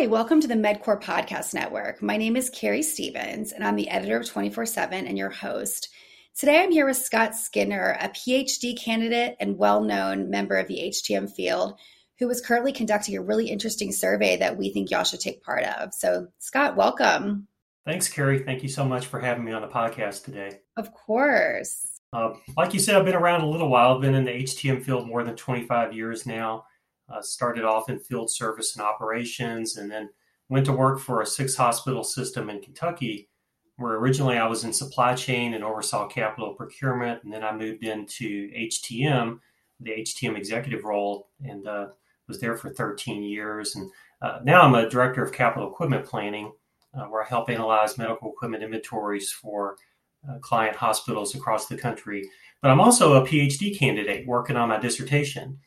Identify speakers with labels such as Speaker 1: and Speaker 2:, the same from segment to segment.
Speaker 1: Hi, welcome to the MedQor Podcast Network. My name is Keri Stephens, and I'm the editor of 24 7 and your host. Today, I'm here with Scott Skinner, a PhD candidate and well known member of the HTM field, who is currently conducting a really interesting survey that we think y'all should take part of. So, Scott, welcome.
Speaker 2: Thanks, Carrie. Thank you so much for having me on the podcast today.
Speaker 1: Of course.
Speaker 2: Uh, like you said, I've been around a little while. I've been in the HTM field more than 25 years now. Uh, started off in field service and operations, and then went to work for a six hospital system in Kentucky, where originally I was in supply chain and oversaw capital procurement. And then I moved into HTM, the HTM executive role, and uh, was there for 13 years. And uh, now I'm a director of capital equipment planning, uh, where I help analyze medical equipment inventories for uh, client hospitals across the country. But I'm also a PhD candidate working on my dissertation.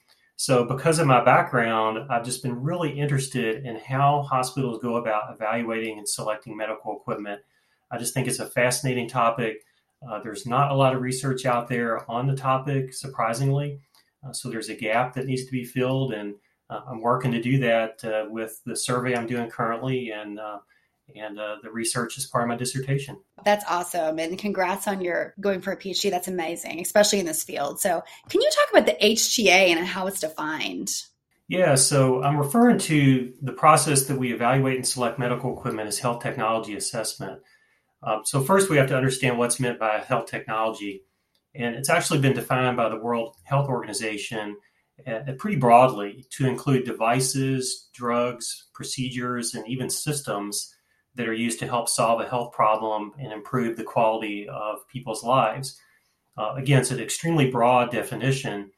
Speaker 2: So, because of my background, I've just been really interested in how hospitals go about evaluating and selecting medical equipment. I just think it's a fascinating topic. Uh, there's not a lot of research out there on the topic, surprisingly. Uh, so, there's a gap that needs to be filled, and uh, I'm working to do that uh, with the survey I'm doing currently and uh, and uh, the research is part of my dissertation.
Speaker 1: That's awesome. And congrats on your going for a PhD. That's amazing, especially in this field. So, can you talk about the HTA and how it's defined?
Speaker 2: Yeah, so I'm referring to the process that we evaluate and select medical equipment as health technology assessment. Um, so, first, we have to understand what's meant by health technology. And it's actually been defined by the World Health Organization uh, pretty broadly to include devices, drugs, procedures, and even systems that are used to help solve a health problem and improve the quality of people's lives. Uh, again, it's an extremely broad definition,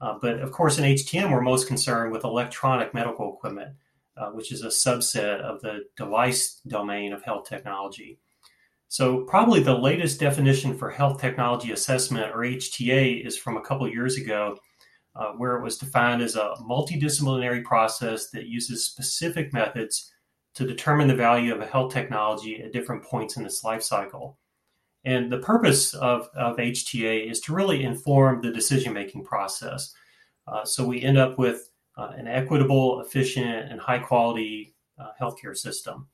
Speaker 2: uh, but of course, in HTM, we're most concerned with electronic medical equipment, uh, which is a subset of the device domain of health technology. So, probably the latest definition for health technology assessment, or HTA, is from a couple years ago, uh, where it was defined as a multidisciplinary process that uses specific methods to determine the value of a health technology at different points in its life cycle. And the purpose of, of HTA is to really inform the decision making process. Uh, so we end up with uh, an equitable, efficient, and high quality uh, healthcare system.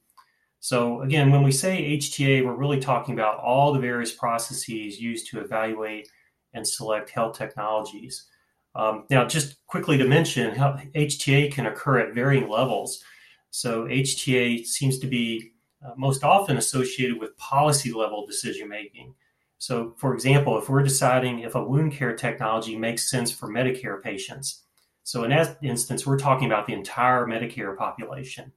Speaker 2: So, again, when we say HTA, we're really talking about all the various processes used to evaluate and select health technologies. Um, now, just quickly to mention, HTA can occur at varying levels. So HTA seems to be uh, most often associated with policy level decision making. So, for example, if we're deciding if a wound care technology makes sense for Medicare patients, so in that instance, we're talking about the entire Medicare population.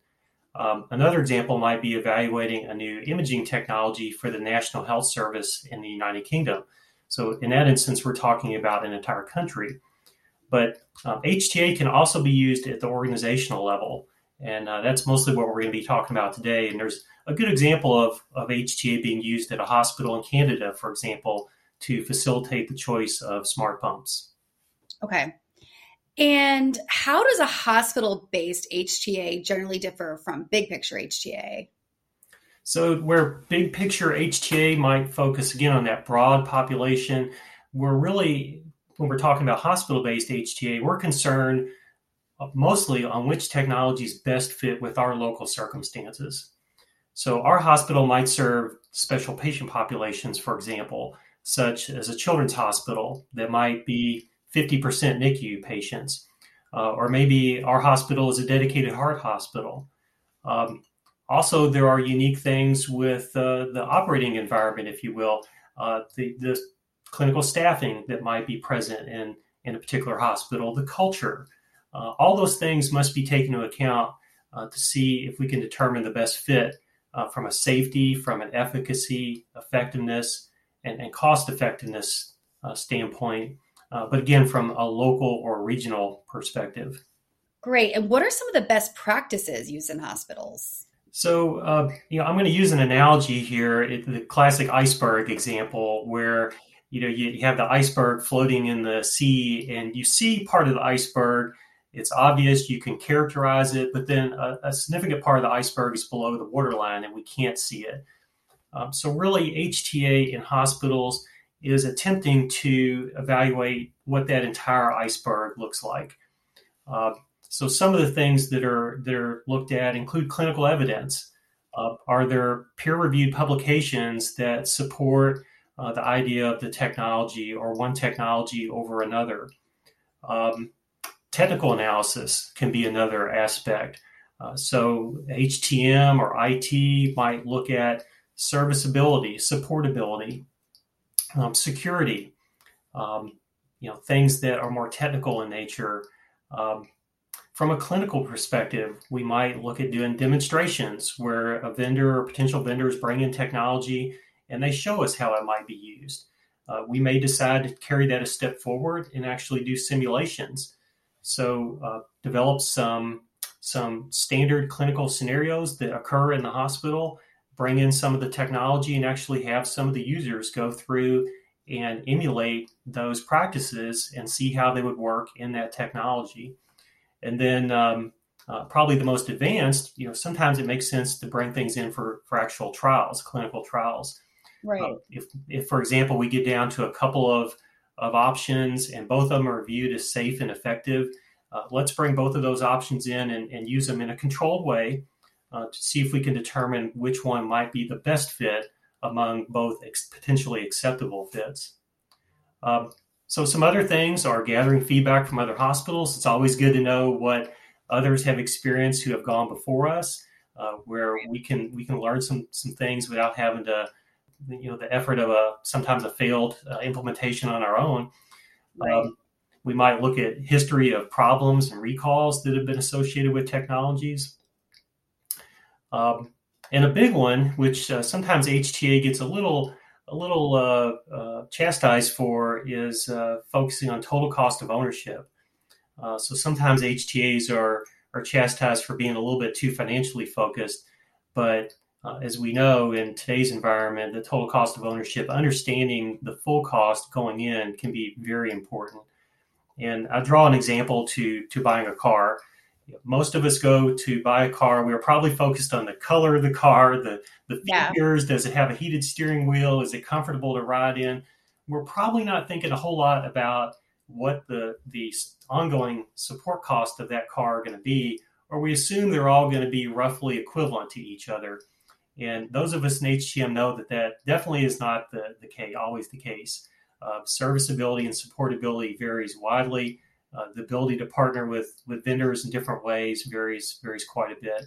Speaker 2: Um, another example might be evaluating a new imaging technology for the National Health Service in the United Kingdom. So, in that instance, we're talking about an entire country. But um, HTA can also be used at the organizational level. And uh, that's mostly what we're going to be talking about today. And there's a good example of, of HTA being used at a hospital in Canada, for example, to facilitate the choice of smart pumps.
Speaker 1: Okay. And how does a hospital based HTA generally differ from big picture HTA?
Speaker 2: So, where big picture HTA might focus again on that broad population, we're really, when we're talking about hospital based HTA, we're concerned mostly on which technologies best fit with our local circumstances. So, our hospital might serve special patient populations, for example, such as a children's hospital that might be 50% NICU patients, uh, or maybe our hospital is a dedicated heart hospital. Um, also, there are unique things with uh, the operating environment, if you will, uh, the, the clinical staffing that might be present in, in a particular hospital, the culture, uh, all those things must be taken into account uh, to see if we can determine the best fit uh, from a safety, from an efficacy, effectiveness, and, and cost effectiveness uh, standpoint. Uh, but again, from a local or regional perspective.
Speaker 1: Great. And what are some of the best practices used in hospitals?
Speaker 2: So, uh, you know, I'm going to use an analogy here, it, the classic iceberg example, where you know you, you have the iceberg floating in the sea, and you see part of the iceberg, it's obvious, you can characterize it, but then a, a significant part of the iceberg is below the waterline and we can't see it. Um, so, really, HTA in hospitals is attempting to evaluate what that entire iceberg looks like. Uh, So some of the things that are that are looked at include clinical evidence. Uh, are there peer-reviewed publications that support uh, the idea of the technology or one technology over another? Um, technical analysis can be another aspect. Uh, so HTM or IT might look at serviceability, supportability, um, security, um, you know, things that are more technical in nature. Um, from a clinical perspective, we might look at doing demonstrations where a vendor or potential vendors bring in technology and they show us how it might be used. Uh, we may decide to carry that a step forward and actually do simulations. So, uh, develop some some standard clinical scenarios that occur in the hospital, bring in some of the technology, and actually have some of the users go through and emulate those practices and see how they would work in that technology. And then, um, uh, probably the most advanced, you know, sometimes it makes sense to bring things in for, for actual trials, clinical trials.
Speaker 1: Right. Uh,
Speaker 2: if, if, for example, we get down to a couple of, of options and both of them are viewed as safe and effective, uh, let's bring both of those options in and, and use them in a controlled way uh, to see if we can determine which one might be the best fit among both ex- potentially acceptable fits. Um, so, some other things are gathering feedback from other hospitals. It's always good to know what others have experienced who have gone before us, uh, where we can we can learn some some things without having to, you know, the effort of a sometimes a failed uh, implementation on our own. Right. Um, we might look at history of problems and recalls that have been associated with technologies. Um, and a big one, which uh, sometimes HTA gets a little a little uh, uh, chastised for, is uh, focusing on total cost of ownership. Uh, so sometimes HTAs are are chastised for being a little bit too financially focused, but uh, as we know in today's environment, the total cost of ownership, understanding the full cost going in, can be very important. And I draw an example to to buying a car. Most of us go to buy a car. We're probably focused on the color of the car, the the features. Yeah. Does it have a heated steering wheel? Is it comfortable to ride in? We're probably not thinking a whole lot about what the the ongoing support cost of that car are going to be, or we assume they're all going to be roughly equivalent to each other. And those of us in HTM know that that definitely is not the, the case, always the case. Uh, serviceability and supportability varies widely. Uh, the ability to partner with with vendors in different ways varies varies quite a bit.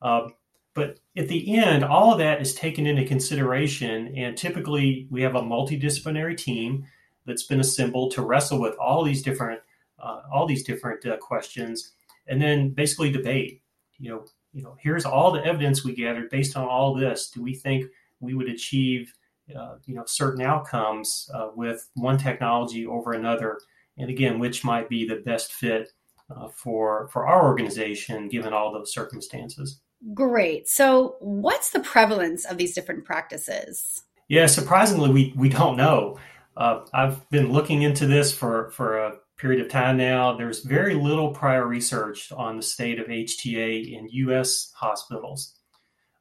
Speaker 2: Um, but at the end, all of that is taken into consideration, and typically we have a multidisciplinary team that's been assembled to wrestle with all these different uh, all these different uh, questions, and then basically debate. You know, you know, here's all the evidence we gathered based on all this. Do we think we would achieve uh, you know certain outcomes uh, with one technology over another, and again, which might be the best fit uh, for for our organization given all those circumstances.
Speaker 1: Great. So, what's the prevalence of these different practices?
Speaker 2: Yeah, surprisingly, we we don't know. Uh, I've been looking into this for for a period of time now. There's very little prior research on the state of HTA in U.S. hospitals.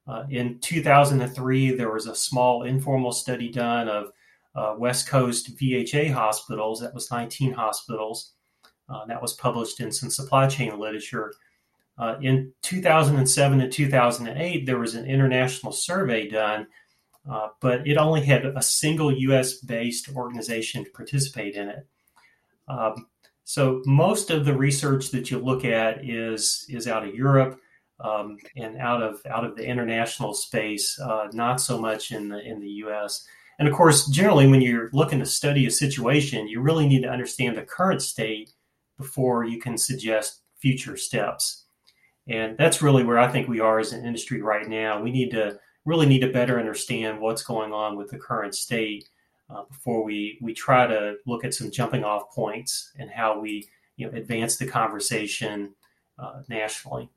Speaker 2: Uh, in 2003, there was a small informal study done of uh, West Coast VHA hospitals. That was 19 hospitals. Uh, that was published in some supply chain literature. Uh, in 2007 and 2008, there was an international survey done, uh, but it only had a single US based organization to participate in it. Um, so most of the research that you look at is, is out of Europe um, and out of out of the international space, uh, not so much in the in the U.S. And of course, generally, when you're looking to study a situation, you really need to understand the current state before you can suggest future steps. And that's really where I think we are as an industry right now. We need to really need to better understand what's going on with the current state uh, before we we try to look at some jumping off points and how we you know advance the conversation uh, nationally.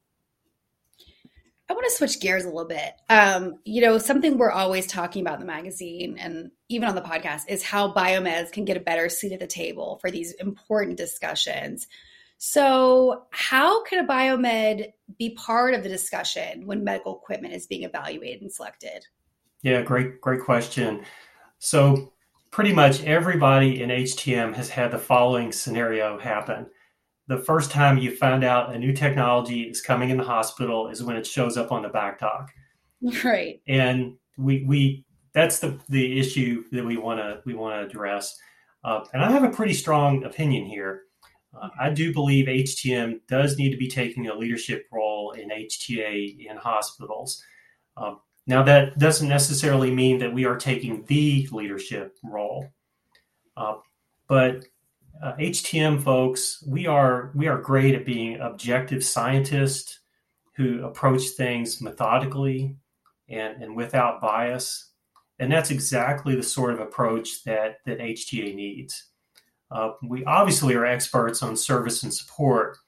Speaker 1: I want to switch gears a little bit. Um, you know, something we're always talking about in the magazine and even on the podcast is how biomeds can get a better seat at the table for these important discussions. So, how can a biomed be part of the discussion when medical equipment is being evaluated and selected?
Speaker 2: Yeah, great, great question. So, pretty much everybody in HTM has had the following scenario happen the first time you find out a new technology is coming in the hospital is when it shows up on the back dock.
Speaker 1: Right.
Speaker 2: And we we that's the the issue that we want to we want to address. Uh, and I have a pretty strong opinion here. Uh, I do believe HTM does need to be taking a leadership role in HTA in hospitals. Uh, now, that doesn't necessarily mean that we are taking the leadership role, uh, but HTM uh, folks, we are we are great at being objective scientists who approach things methodically and, and without bias. And that's exactly the sort of approach that, that HTA needs. Uh, we obviously are experts on service and support,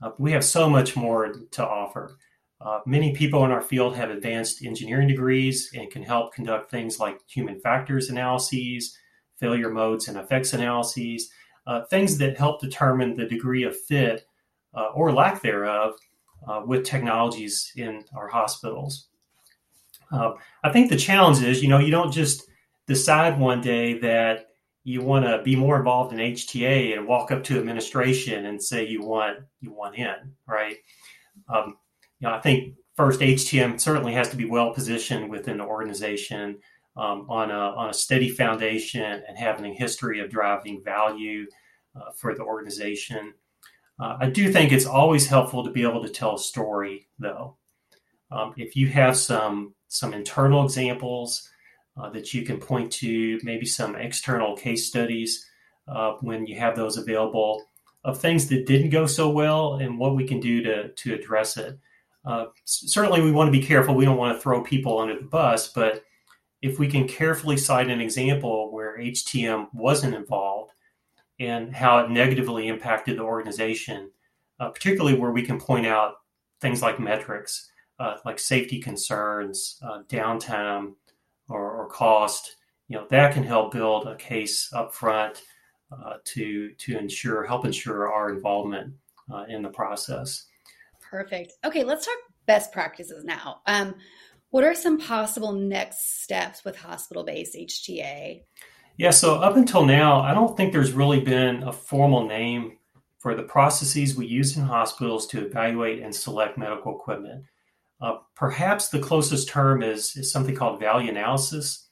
Speaker 2: uh, we have so much more to offer. Uh, many people in our field have advanced engineering degrees and can help conduct things like human factors analyses, failure modes and effects analyses, uh, things that help determine the degree of fit uh, or lack thereof uh, with technologies in our hospitals. Uh, I think the challenge is, you know, you don't just decide one day that you want to be more involved in HTA and walk up to administration and say you want you want in, right? Um, you know, I think first HTM certainly has to be well positioned within the organization um, on a on a steady foundation and having a history of driving value uh, for the organization. Uh, I do think it's always helpful to be able to tell a story, though. Um, if you have some some internal examples uh, that you can point to, maybe some external case studies uh, when you have those available of things that didn't go so well and what we can do to, to address it. Uh, certainly, we want to be careful. We don't want to throw people under the bus, but if we can carefully cite an example where HTM wasn't involved and how it negatively impacted the organization, uh, particularly where we can point out things like metrics, uh, like safety concerns, uh, downtime, or, or, cost, you know, that can help build a case up front uh, to to ensure help ensure our involvement in the process.
Speaker 1: Perfect. Okay, let's talk best practices now. Um, what are some possible next steps with hospital-based HTA?
Speaker 2: Yeah, so up until now, I don't think there's really been a formal name for the processes we use in hospitals to evaluate and select medical equipment. Uh, perhaps the closest term is, is something called value analysis,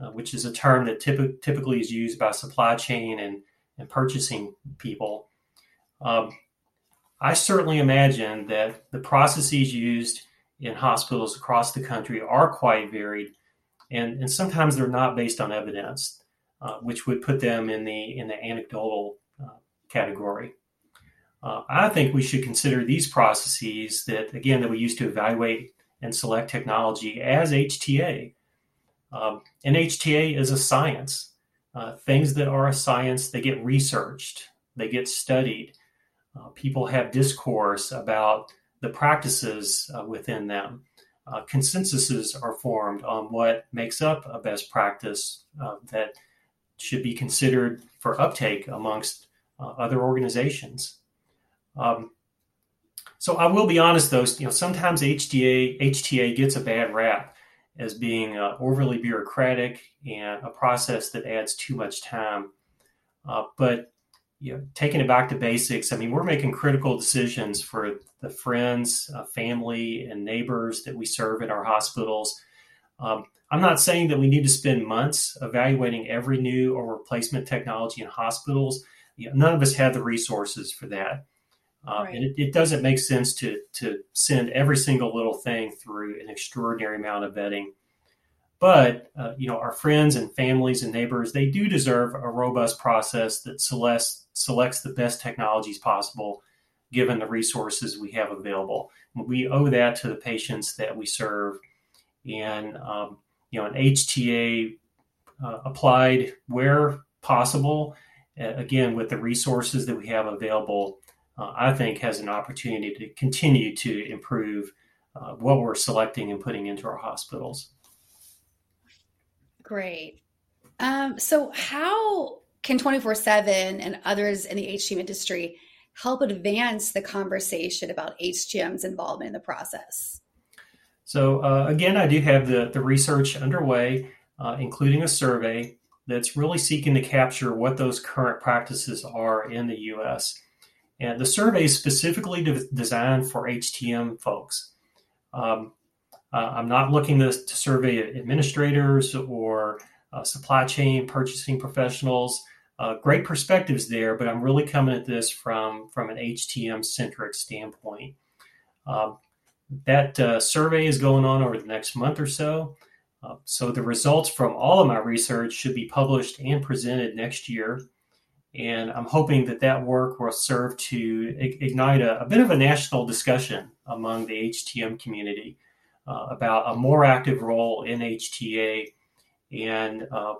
Speaker 2: uh, which is a term that typ- typically is used by supply chain and, and purchasing people. Um, I certainly imagine that the processes used in hospitals across the country are quite varied, and, and sometimes they're not based on evidence, uh, which would put them in the in the anecdotal uh, category. Uh, I think we should consider these processes that, again, that we use to evaluate and select technology as HTA. Um, and HTA is a science. Uh, things that are a science, they get researched, they get studied. Uh, people have discourse about the practices uh, within them. Uh, consensuses are formed on what makes up a best practice uh, that should be considered for uptake amongst other organizations. Um, so I will be honest, though, you know, sometimes HTA HTA gets a bad rap as being uh, overly bureaucratic and a process that adds too much time. Uh, but you know, taking it back to basics, I mean, we're making critical decisions for the friends, uh, family, and neighbors that we serve in our hospitals. Um, I'm not saying that we need to spend months evaluating every new or replacement technology in hospitals. You know, none of us have the resources for that. Uh, right. And it, it, doesn't make sense to to send every single little thing through an extraordinary amount of vetting. But uh, you know, our friends and families and neighbors they do deserve a robust process that selects selects the best technologies possible, given the resources we have available. We owe that to the patients that we serve, and um, you know, an HTA uh, applied where possible. again, with the resources that we have available, uh, I think has an opportunity to continue to improve uh, what we're selecting and putting into our hospitals.
Speaker 1: Great. Um, so, how can 24 7 and others in the HTM industry help advance the conversation about HTM's involvement in the process?
Speaker 2: So, uh, again, I do have the, the research underway, uh, including a survey that's really seeking to capture what those current practices are in the US And the survey is specifically de- designed for HTM folks. Um, uh, I'm not looking to, to survey administrators or uh, supply chain purchasing professionals. Uh, great perspectives there, but I'm really coming at this from, from an HTM centric standpoint. Um, that uh, survey is going on over the next month or so. Uh, so the results from all of my research should be published and presented next year. And I'm hoping that that work will serve to ignite a, a bit of a national discussion among the HTM community uh, about a more active role in HTA and uh,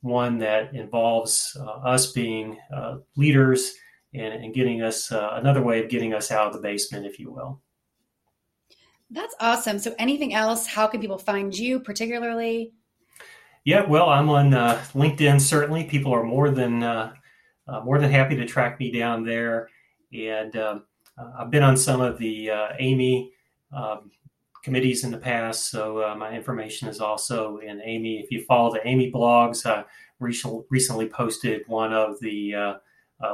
Speaker 2: one that involves uh, us being uh, leaders and, and, getting us uh, another way of getting us out of the basement, if you will.
Speaker 1: That's awesome. So, anything else? How can people find you particularly?
Speaker 2: Yeah, well, I'm on uh, LinkedIn. Certainly, people are more than uh, uh, more than happy to track me down there. And um, uh, I've been on some of the uh, AAMI um, committees in the past, so uh, my information is also in AAMI. If you follow the AAMI blogs, I recently posted one of the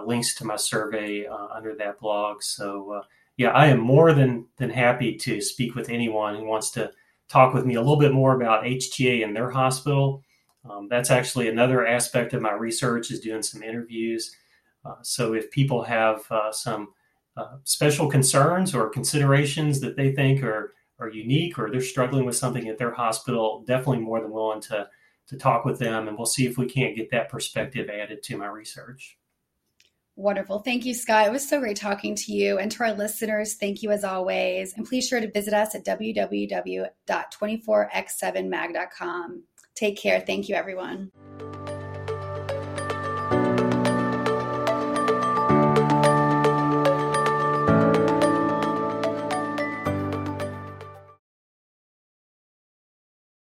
Speaker 2: links to my survey under that blog. So yeah, I am more than than happy to speak with anyone who wants to talk with me a little bit more about HTA in their hospital. Um, that's actually another aspect of my research is doing some interviews. Uh, so if people have uh, some uh, special concerns or considerations that they think are are unique or they're struggling with something at their hospital, definitely more than willing to to talk with them, and we'll see if we can't get that perspective added to my research.
Speaker 1: Wonderful. Thank you, Scott. It was so great talking to you. And to our listeners, thank you as always. And please sure to visit us at www.24x7mag.com. Take care. Thank you, everyone.